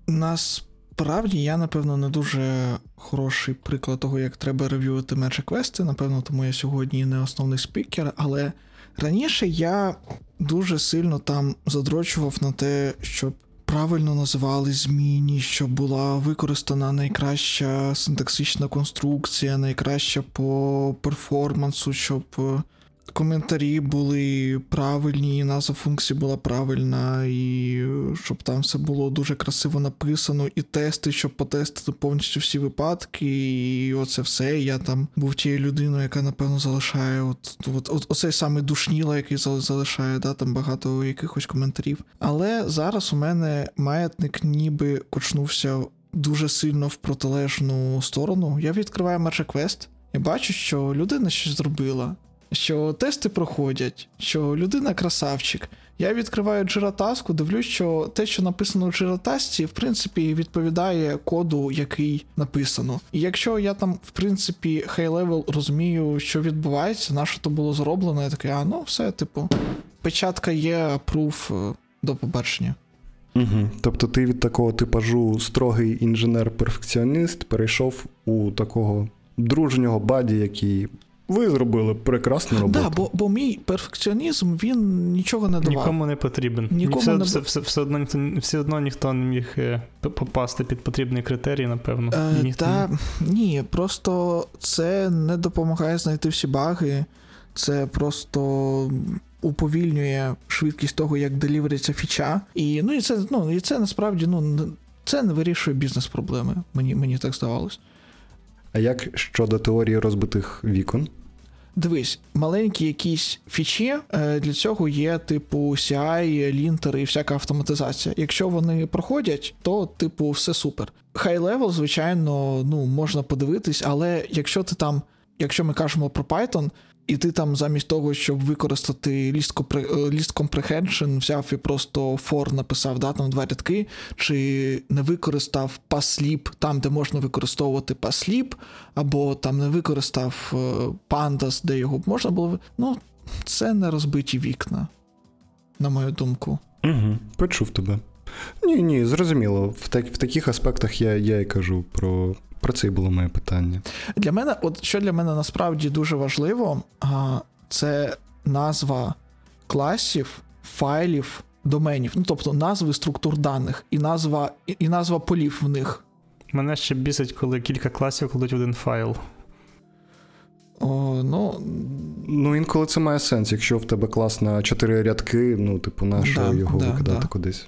Насправді я, напевно, не дуже хороший приклад того, як треба рев'ювати мечі квести. Напевно, тому я сьогодні не основний спікер, але раніше я дуже сильно там задрочував на те, щоб правильно називали зміни, щоб була використана найкраща синтаксична конструкція, найкраща по перформансу, щоб коментарі були правильні, назва функції була правильна, і щоб там все було дуже красиво написано, і тести, щоб потестити повністю всі випадки, і оце все. Я там був тією людиною, яка, напевно, залишає от, от, от оцей саме душніла, який залишає, да, там багато якихось коментарів. Але зараз у мене маятник ніби кочнувся дуже сильно в протилежну сторону. Я відкриваю Merge і бачу, що людина щось зробила що тести проходять, що людина красавчик. Я відкриваю Jira task у, дивлюсь, що те, що написано в Jira тасці, в принципі, відповідає коду, який написано. І якщо я там, в принципі, high-level розумію, що відбувається, на що то було зроблено, я такий, а ну все, типу, печатка є, proof, е, до побачення. Угу. Тобто ти від такого типажу строгий інженер-перфекціоніст перейшов у такого дружнього buddy, який ви зробили прекрасну роботу. Да, бо бо мій перфекціонізм він нічого не давав. Нікому не потрібен. Нікому все, не... все, все, все, одно ніхто все одно ніхто не міг е, попасти під потрібний критерій, напевно. Е, ніхто та, не... Ні, просто це не допомагає знайти всі баги, це просто. Уповільнює швидкість того, як deliver иться фіча. І ну і це ну, і це насправді ну, це не вирішує бізнес-проблеми, мені мені так здавалось. А як щодо теорії розбитих вікон? Дивись, маленькі якісь фічі е, для цього є, типу, CI, лінтери і всяка автоматизація. Якщо вони проходять, то, типу, все супер. High level, звичайно, ну, можна подивитись, але якщо ти там, якщо ми кажемо про Python, і ти там замість того, щоб використати list comprehension, взяв і просто for написав да, там два рядки, чи не використав passlib там, де можна використовувати passlib, або там не використав е, pandas, де його можна було. Ну, це не розбиті вікна, на мою думку. Угу, Почув тебе. Ні, ні, зрозуміло. В так, в таких аспектах я я і кажу про про це і було моє питання. Для мене, от що для мене насправді дуже важливо, це назва класів, файлів, доменів, ну тобто назви структур даних і назва і назва полів в них. Мене ще бісить, коли кілька класів кладуть в один файл. О, Ну, Ну, інколи це має сенс, якщо в тебе класна чотири рядки, ну, типу, на що Да, його да, викидати да. кудись.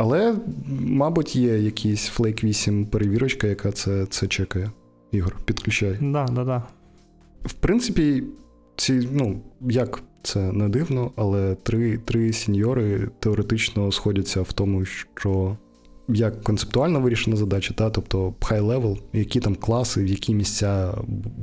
Але, мабуть, є якийсь Flake 8 перевірочка, яка це, це чекає. Ігор, підключай. Да, да, да. В принципі, ці, ну, як це не дивно, але три, три сеньори теоретично сходяться в тому, що як концептуально вирішена задача, та, тобто high level, які там класи, в які місця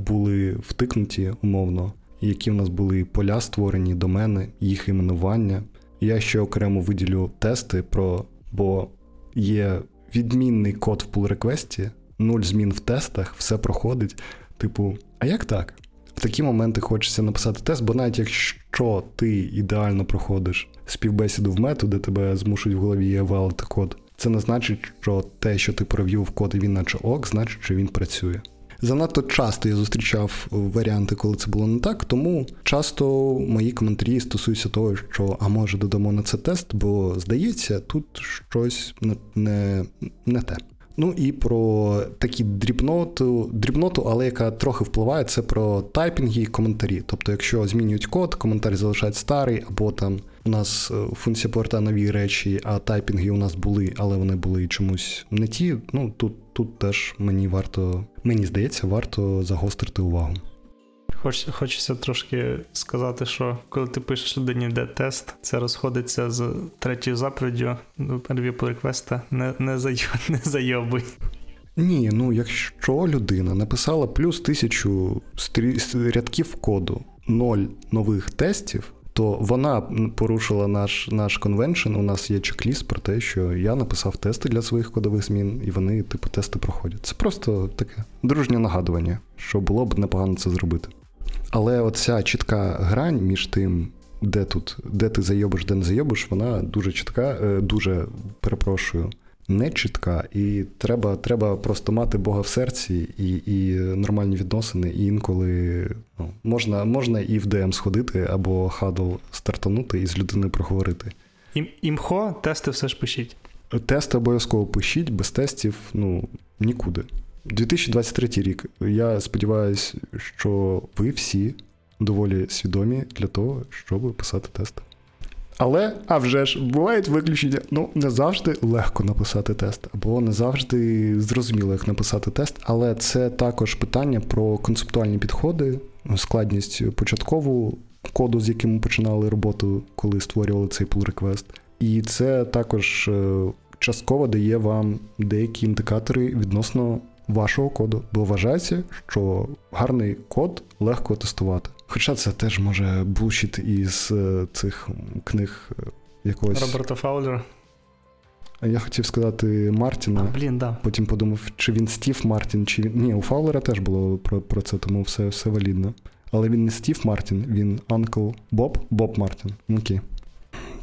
були втикнуті умовно, які в нас були поля створені, домени, їх іменування. Я ще окремо виділю тести про, бо є відмінний код в pull реквесті нуль змін в тестах, все проходить. Типу, а як так? В такі моменти хочеться написати тест, бо навіть якщо ти ідеально проходиш співбесіду в мету, де тебе змушують в голові евалити код, це не значить, що те, що ти провів код і він наче ок, значить, що він працює. Занадто часто я зустрічав варіанти, коли це було не так, тому часто мої коментарі стосуються того, що а може додамо на це тест, бо здається, тут щось не, не, не те. Ну і про такі дрібноту, дрібноту, але яка трохи впливає, це про тайпінги і коментарі. Тобто, якщо змінюють код, коментар залишають старий, або там у нас е, функція повертає нові речі, а тайпінги у нас були, але вони були чомусь не ті. Ну тут, тут теж мені варто, мені здається, варто загострити увагу. Хоч, хочеться трошки сказати, що коли ти пишеш людині де тест, це розходиться з третьою заповіддю review pull реквеста не, не, зайо, не зайобуй. Ні, ну якщо людина написала плюс тисячу стрі- рядків коду, ноль нових тестів, то вона порушила наш наш конвеншн. У нас є чек-ліст про те, що я написав тести для своїх кодових змін, і вони, типу, тести проходять. Це просто таке дружнє нагадування, що було б непогано це зробити. Але оця чітка грань між тим, де тут, де ти зайобиш, де не зайобиш, вона дуже чітка, е, дуже перепрошую, не чітка. І треба треба просто мати Бога в серці і і нормальні відносини. І інколи ну, можна можна і в ДМ сходити або хадл стартанути і з людиною проговорити. Ім, імхо, тести все ж пишіть. Тести обов'язково пишіть, без тестів ну, нікуди. 2023 рік. Я сподіваюся, що ви всі доволі свідомі для того, щоб писати тести. Але, а вже ж, бувають виключення. Ну, не завжди легко написати тест, або не завжди зрозуміло, як написати тест, але це також питання про концептуальні підходи, складність початкову коду, з яким ми починали роботу, коли створювали цей pull request. І це також частково дає вам деякі індикатори відносно вашого коду, бо вважається, що гарний код легко тестувати. Хоча це теж може булшіт із е, цих книг е, якогось. Роберта Фаулера. А я хотів сказати Мартіна. А, блін, да. Потім подумав, чи він Стів Мартін, чи він. Ні, у Фаулера теж було про про це, тому все все валідно. Але він не Стів Мартін, він Uncle Боб Боб Мартін. Окей.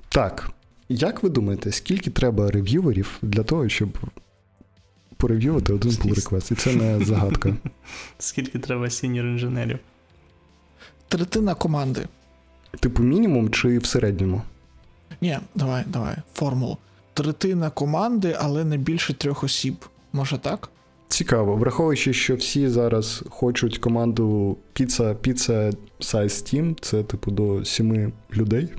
Так. Як ви думаєте, скільки треба рев'юверів для того, щоб порев'ювати один pull request? І це не загадка. Скільки треба сіньор інженерів? Третина команди. Типу мінімум чи в середньому? Ні, давай, давай, формулу. Третина команди, але не більше трьох осіб. Може так? Цікаво, враховуючи, що всі зараз хочуть команду Pizza, Pizza Size Team, це типу до сіми людей.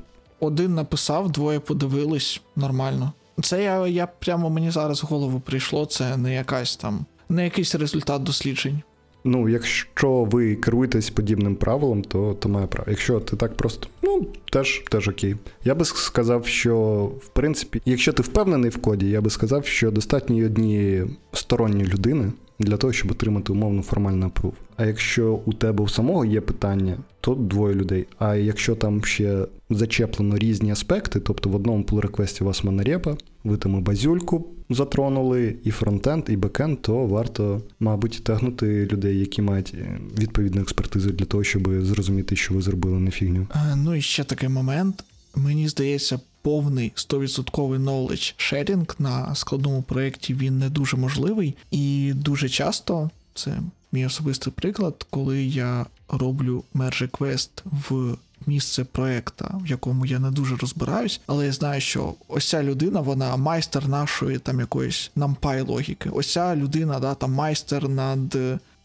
Один написав, двоє подивились нормально. Це я я прямо мені зараз в голову прийшло, це не якась там, не якийсь результат досліджень. Ну, якщо ви керуєтесь подібним правилом, то то має право. Якщо ти так просто, ну, теж теж окей. Я би сказав, що в принципі, якщо ти впевнений в коді, я би сказав, що достатньо однієї сторонньої людини для того, щоб отримати умовно формальний апрув. А якщо у тебе у самого є питання, то двоє людей. А якщо там ще зачеплено різні аспекти, тобто в одному pull реквесті у вас монорепа, ви там і базюльку затронули, і фронтенд, і бекенд, то варто, мабуть, тягнути людей, які мають відповідну експертизу для того, щоб зрозуміти, що ви зробили не фігню. А, ну і ще такий момент. Мені здається, повний 100% knowledge sharing на складному проєкті він не дуже можливий, і дуже часто це мій особистий приклад, коли я роблю merge request в місце проекта, в якому я не дуже розбираюсь, але я знаю, що ось ця людина, вона майстер нашої там якоїсь NumPy логіки. Ось ця людина, да, там майстер над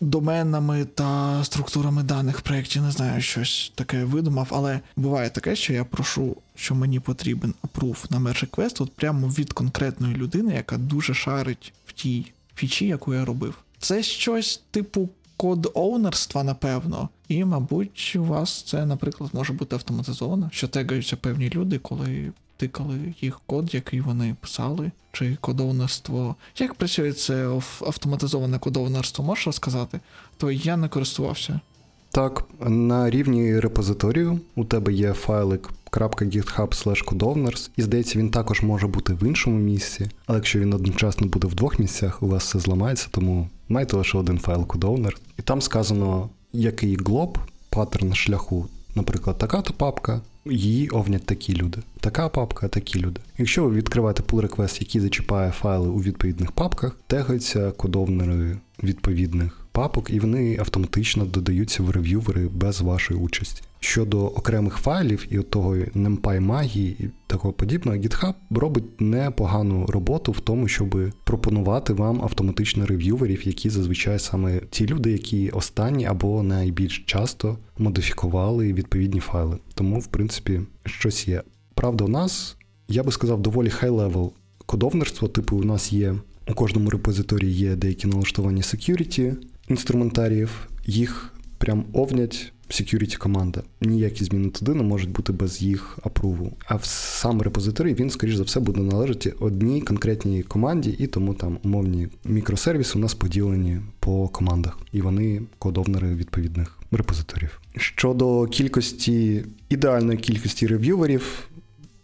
доменами та структурами даних в проєкті, не знаю, щось таке видумав, але буває таке, що я прошу, що мені потрібен апрув на Merge Request от прямо від конкретної людини, яка дуже шарить в тій фічі, яку я робив. Це щось типу код оунерства, напевно. І, мабуть, у вас це, наприклад, може бути автоматизовано, що тегаються певні люди, коли тикали їх код, який вони писали, чи кодовнерство. Як працює це автоматизоване кодовнерство, можеш розказати? То я не користувався. Так, на рівні репозиторію у тебе є файлик .github і здається, він також може бути в іншому місці, але якщо він одночасно буде в двох місцях, у вас все зламається, тому майте лише один файл кодовнер. І там сказано, який глоб, паттерн шляху, наприклад, така-то папка, її овнять такі люди. Така папка, такі люди. Якщо ви відкриваєте pull request, який зачіпає файли у відповідних папках, тегаються кодовнери відповідних папок, і вони автоматично додаються в рев'ювери без вашої участі. Щодо окремих файлів і того NumPy магії і такого подібного, GitHub робить непогану роботу в тому, щоб пропонувати вам автоматично рев'юверів, які зазвичай саме ті люди, які останні або найбільш часто модифікували відповідні файли. Тому, в принципі, щось є. Правда, у нас, я би сказав, доволі high-level кодовнерство, типу, у нас є у кожному репозиторії є деякі налаштовані security інструментаріїв, їх прям овнять security команда. Ніякі зміни туди не можуть бути без їх апруву. А в сам репозиторій він, скоріш за все, буде належати одній конкретній команді, і тому там умовні мікросервіси у нас поділені по командах, і вони кодовнери відповідних репозиторів. Щодо кількості ідеальної кількості рев'юверів,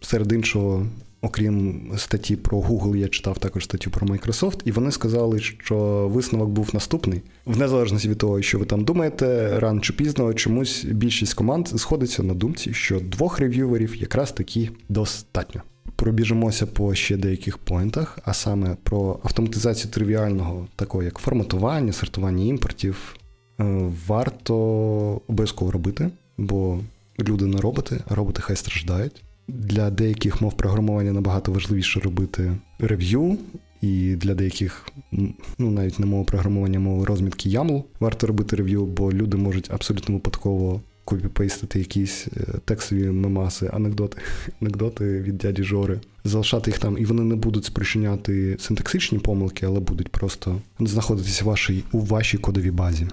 серед іншого окрім статті про Google, я читав також статтю про Microsoft, і вони сказали, що висновок був наступний. В незалежності від того, що ви там думаєте, рано чи пізно чомусь більшість команд сходиться на думці, що двох рев'юверів якраз таки достатньо. Пробіжимося по ще деяких поінтах, а саме про автоматизацію тривіального, такого як форматування, сортування імпортів, е, варто обов'язково робити, бо люди не роботи, а роботи хай страждають. Для деяких мов програмування набагато важливіше робити рев'ю, і для деяких, ну навіть не мова програмування, мови розмітки YAML варто робити рев'ю, бо люди можуть абсолютно випадково копіпейстити якісь е, текстові мемаси, анекдоти, анекдоти від дяді Жори, залишати їх там, і вони не будуть спричиняти синтаксичні помилки, але будуть просто знаходитися вашій, у вашій кодовій базі.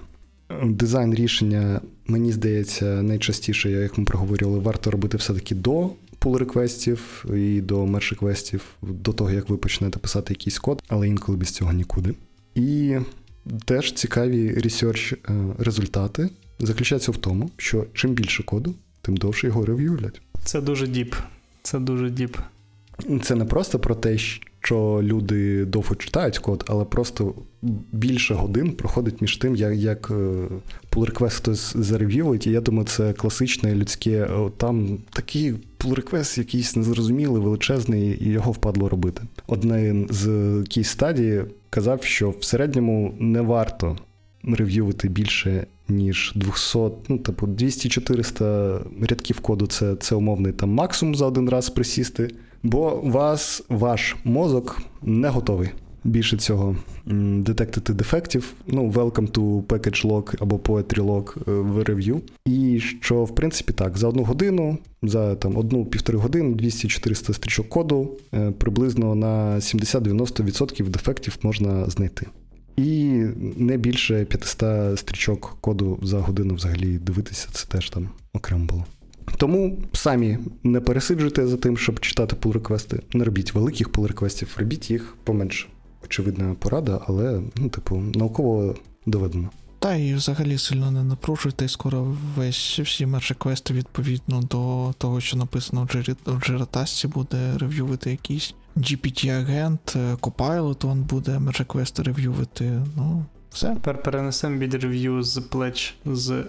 Дизайн рішення, мені здається, найчастіше, як ми проговорювали, варто робити все-таки до pull request ів і до merge request ів до того, як ви почнете писати якийсь код, але інколи без цього нікуди. І теж цікаві research результати заключаються в тому, що чим більше коду, тим довше його рев'юлять. Це дуже deep. Це дуже deep. Це не просто про те, що люди довго читають код, але просто більше годин проходить між тим, як як pull request хтось зарев'ювить, і я думаю, це класичне людське. Там такий request якийсь незрозумілий, величезний, і його впадло робити. Одне з кейс стадії казав, що в середньому не варто рев'ювати більше. Ніж 200, ну, типу, 200-400 рядків коду це це умовний там максимум за один раз присісти, бо вас, ваш мозок не готовий більше цього детектити дефектів. Ну, welcome to package log або poetry log е, в review. І що, в принципі, так, за одну годину, за там одну-півтори години, 200-400 стрічок коду, е, приблизно на 70-90% дефектів можна знайти. І не більше 500 стрічок коду за годину взагалі дивитися, це теж там окремо було. Тому самі не пересиджуйте за тим, щоб читати пул-реквести. не робіть великих пул-реквестів, робіть їх поменше. Очевидна порада, але, ну, типу, науково доведено. Та і взагалі сильно не напружуйте, скоро весь всі мерші квести відповідно до того, що написано в Джиратасці, буде рев'ювати якийсь GPT-агент, Copilot он буде мережі квести рев'ювати. Ну, все. Тепер перенесемо від рев'ю з плеч з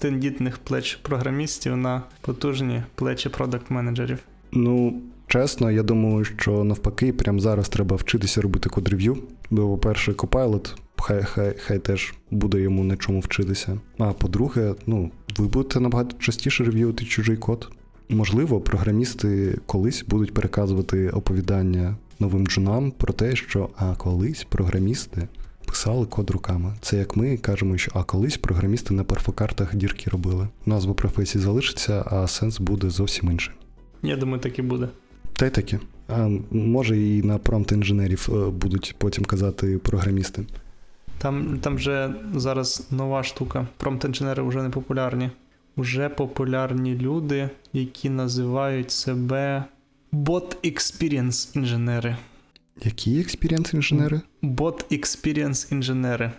тендітних плеч програмістів на потужні плечі продакт менеджерів Ну, чесно, я думаю, що навпаки, прямо зараз треба вчитися робити код-рев'ю. Бо, по-перше, Copilot, хай хай, хай теж буде йому на чому вчитися. А по-друге, ну, ви будете набагато частіше рев'ювати чужий код. Можливо, програмісти колись будуть переказувати оповідання новим джунам про те, що а колись програмісти писали код руками. Це як ми кажемо, що а колись програмісти на перфокартах дірки робили. Назва професії залишиться, а сенс буде зовсім інший. Я думаю, так і буде. Та й таке. А може і на prompt інженерів е, будуть потім казати програмісти. Там там вже зараз нова штука. Prompt-інженери вже не популярні. Уже популярні люди, які називають себе Bot Experience інженери. Які experience інженери? Bot Experience інженери.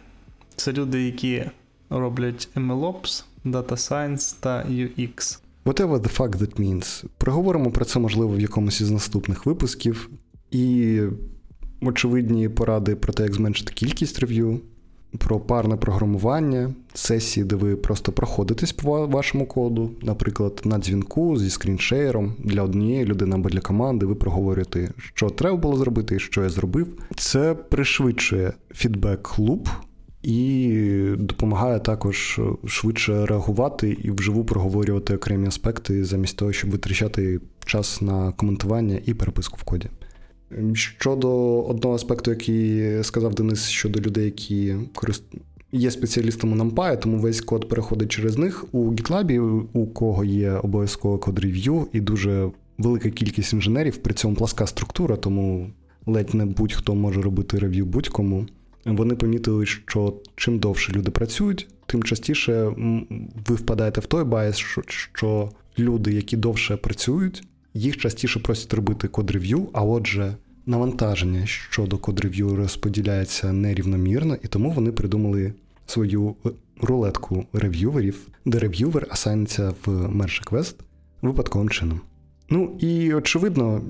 Це люди, які роблять MLOps, Data Science та UX. Whatever the fuck that means. Проговоримо про це, можливо, в якомусь із наступних випусків. І очевидні поради про те, як зменшити кількість рев'ю, про парне програмування, сесії, де ви просто проходитесь по вашому коду, наприклад, на дзвінку зі скріншеєром для однієї людини або для команди, ви проговорюєте, що треба було зробити і що я зробив. Це пришвидшує фідбек-луп. І допомагає також швидше реагувати і вживу проговорювати окремі аспекти, замість того, щоб витрачати час на коментування і переписку в коді. Щодо одного аспекту, який сказав Денис щодо людей, які корист... є спеціалістами NumPy, тому весь код переходить через них. У GitLab, у кого є обов'язково код рев'ю і дуже велика кількість інженерів, при цьому пласка структура, тому ледь не будь-хто може робити рев'ю будь-кому. Вони помітили, що чим довше люди працюють, тим частіше ви впадаєте в той bias, що люди, які довше працюють, їх частіше просять робити код-рев'ю, а отже, навантаження щодо код-рев'ю розподіляється нерівномірно, і тому вони придумали свою рулетку рев'юверів, де рев'ювер assign иться в merge request випадковим чином. Ну і очевидно,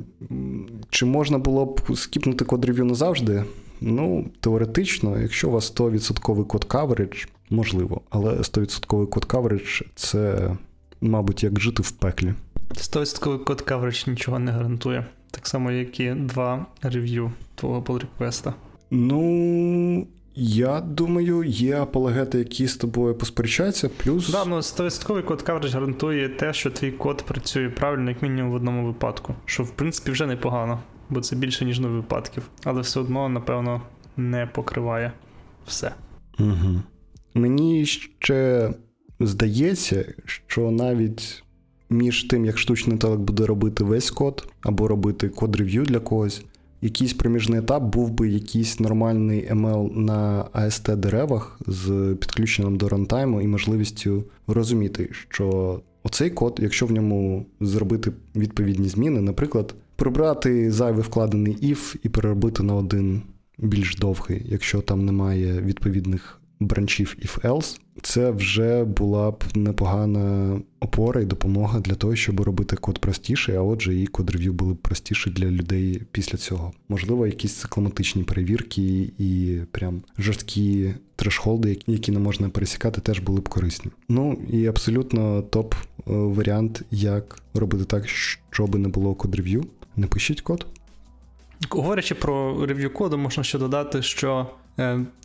чи можна було б скіпнути код-рев'ю назавжди? Ну, теоретично, якщо у вас 100% код каверидж, можливо, але 100% код каверидж це, мабуть, як жити в пеклі. 100% код каверидж нічого не гарантує. Так само, як і два рев'ю твого pull реквеста Ну. Я думаю, є апологети, які з тобою посперечаються, плюс. Да, ну 100% код каверидж гарантує те, що твій код працює правильно, як мінімум в одному випадку. Що в принципі вже непогано, бо це більше, ніж нуль випадків. Але все одно, напевно, не покриває все. Угу. Мені ще здається, що навіть між тим, як штучний інтелект буде робити весь код, або робити код-рев'ю для когось, якийсь проміжний етап був би якийсь нормальний ML на AST деревах з підключенням до рантайму і можливістю розуміти, що оцей код, якщо в ньому зробити відповідні зміни, наприклад, прибрати зайвий вкладений if і переробити на один більш довгий, якщо там немає відповідних бранчів if-else, це вже була б непогана опора і допомога для того, щоб робити код простіший, а отже, і код рев'ю були б простіші для людей після цього. Можливо, якісь цикломатичні перевірки і прям жорсткі трешхолди, які не можна пересікати, теж були б корисні. Ну і абсолютно топ е, варіант, як робити так, щоб не було код рев'ю. Не пишіть код. Говорячи про рев'ю коду, можна ще додати, що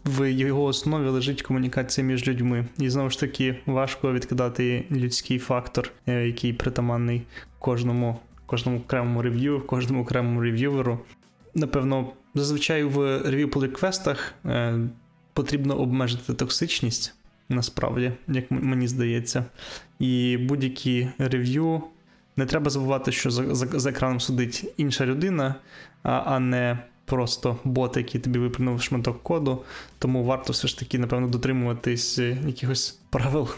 в його основі лежить комунікація між людьми. І знову ж таки важко відкидати людський фактор, е, який притаманний кожному кожному окремому рев'ю, кожному окремому рев'юверу. Напевно, зазвичай в рев'ю по реквестах е, потрібно обмежити токсичність, насправді, як мені здається. І будь-які рев'ю. Не треба забувати, що за за, за екраном сидить інша людина, а, а не просто бот, який тобі виплюнув шматок коду. Тому варто все ж таки, напевно, дотримуватись е, якихось правил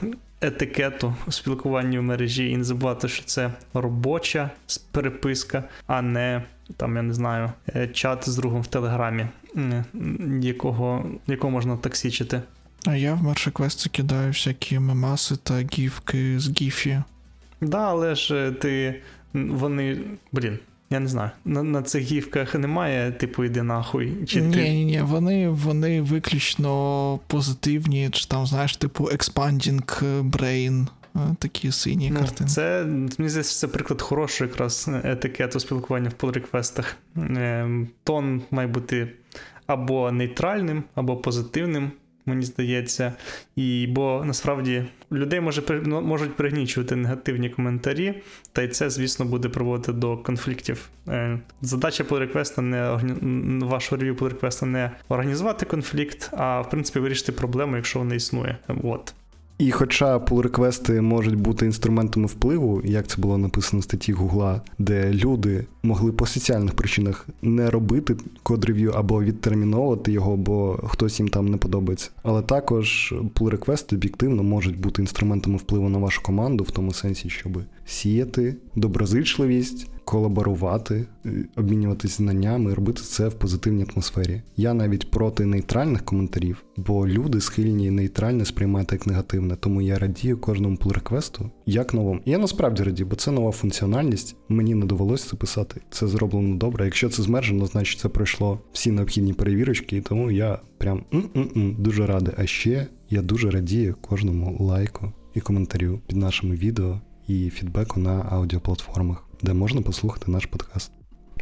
етикету у спілкуванні в мережі і не забувати, що це робоча переписка, а не там, я не знаю, е, чат з другом в Телеграмі, якого якого можна таксічити. А я в мершеквести кидаю всякі мемаси та гіфки з гіфі. Да, але ж е, ти. Вони. Блін, я не знаю. На на цих гівках немає, типу, йди нахуй. Чи ні, ти... ні, ні, вони вони виключно позитивні, чи там, знаєш, типу, expanding brain, е, такі сині ну, картини. Це, мені здається, це приклад хорошого якраз етикету спілкування в pull-реквестах. Ем, тон має бути або нейтральним, або позитивним. Мені здається. І бо насправді людей може ну, можуть пригнічувати негативні коментарі, та й це, звісно, буде проводити до конфліктів. Е, Задача pull реквеста не вашого рев'ю реквеста не організувати конфлікт, а в принципі вирішити проблему, якщо вона існує. От. І хоча pull-реквести можуть бути інструментами впливу, як це було написано в статті Гугла, де люди могли по соціальних причинах не робити код-рев'ю або відтерміновувати його, бо хтось їм там не подобається. Але також pull-реквести об'єктивно можуть бути інструментами впливу на вашу команду, в тому сенсі, щоб сіяти доброзичливість, колаборувати, е, обмінюватися знаннями, робити це в позитивній атмосфері. Я навіть проти нейтральних коментарів, бо люди схильні нейтральне сприймати як негативне, тому я радію кожному pull-реквесту як новому. Я насправді радію, бо це нова функціональність. Мені не довелося це писати. Це зроблено добре. Якщо це змержено, значить це пройшло всі необхідні перевірочки, і тому я прям м-м-м, дуже радий. А ще я дуже радію кожному лайку і коментарю під нашими відео і фідбеку на аудіоплатформах, де можна послухати наш подкаст.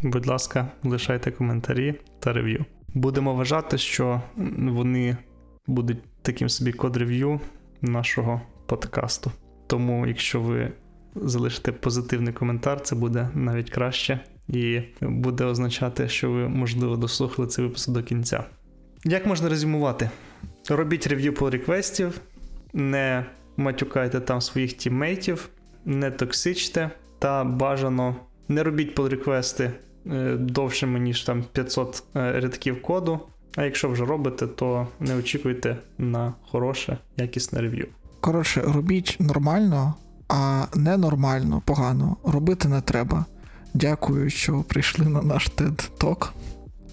Будь ласка, лишайте коментарі та рев'ю. Будемо вважати, що вони будуть таким собі код-рев'ю нашого подкасту. Тому, якщо ви залишите позитивний коментар, це буде навіть краще і буде означати, що ви, можливо, дослухали цей випуск до кінця. Як можна резюмувати? Робіть рев'ю по реквестів, не матюкайте там своїх тіммейтів, не токсичте та бажано не робіть pull реквести е, довшими, ніж там 500 е, рядків коду. А якщо вже робите, то не очікуйте на хороше, якісне рев'ю. Коротше, робіть нормально, а ненормально, погано робити не треба. Дякую, що прийшли на наш TED Talk.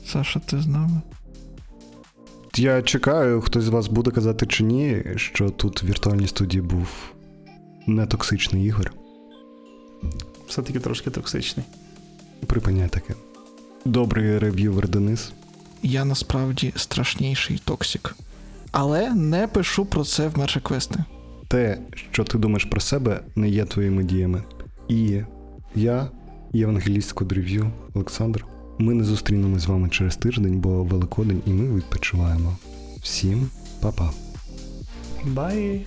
Саша, ти з нами? Я чекаю, хтось з вас буде казати чи ні, що тут в віртуальній студії був нетоксичний ігор. Все-таки трошки токсичний. Припиняй таке. Добрий рев'ювер Денис. Я насправді страшніший токсик. Але не пишу про це в мершеквести. Те, що ти думаєш про себе, не є твоїми діями. І я, євангеліст Кодрев'ю Олександр. Ми не зустрінемось з вами через тиждень, бо Великодень і ми відпочиваємо. Всім па-па. Бай!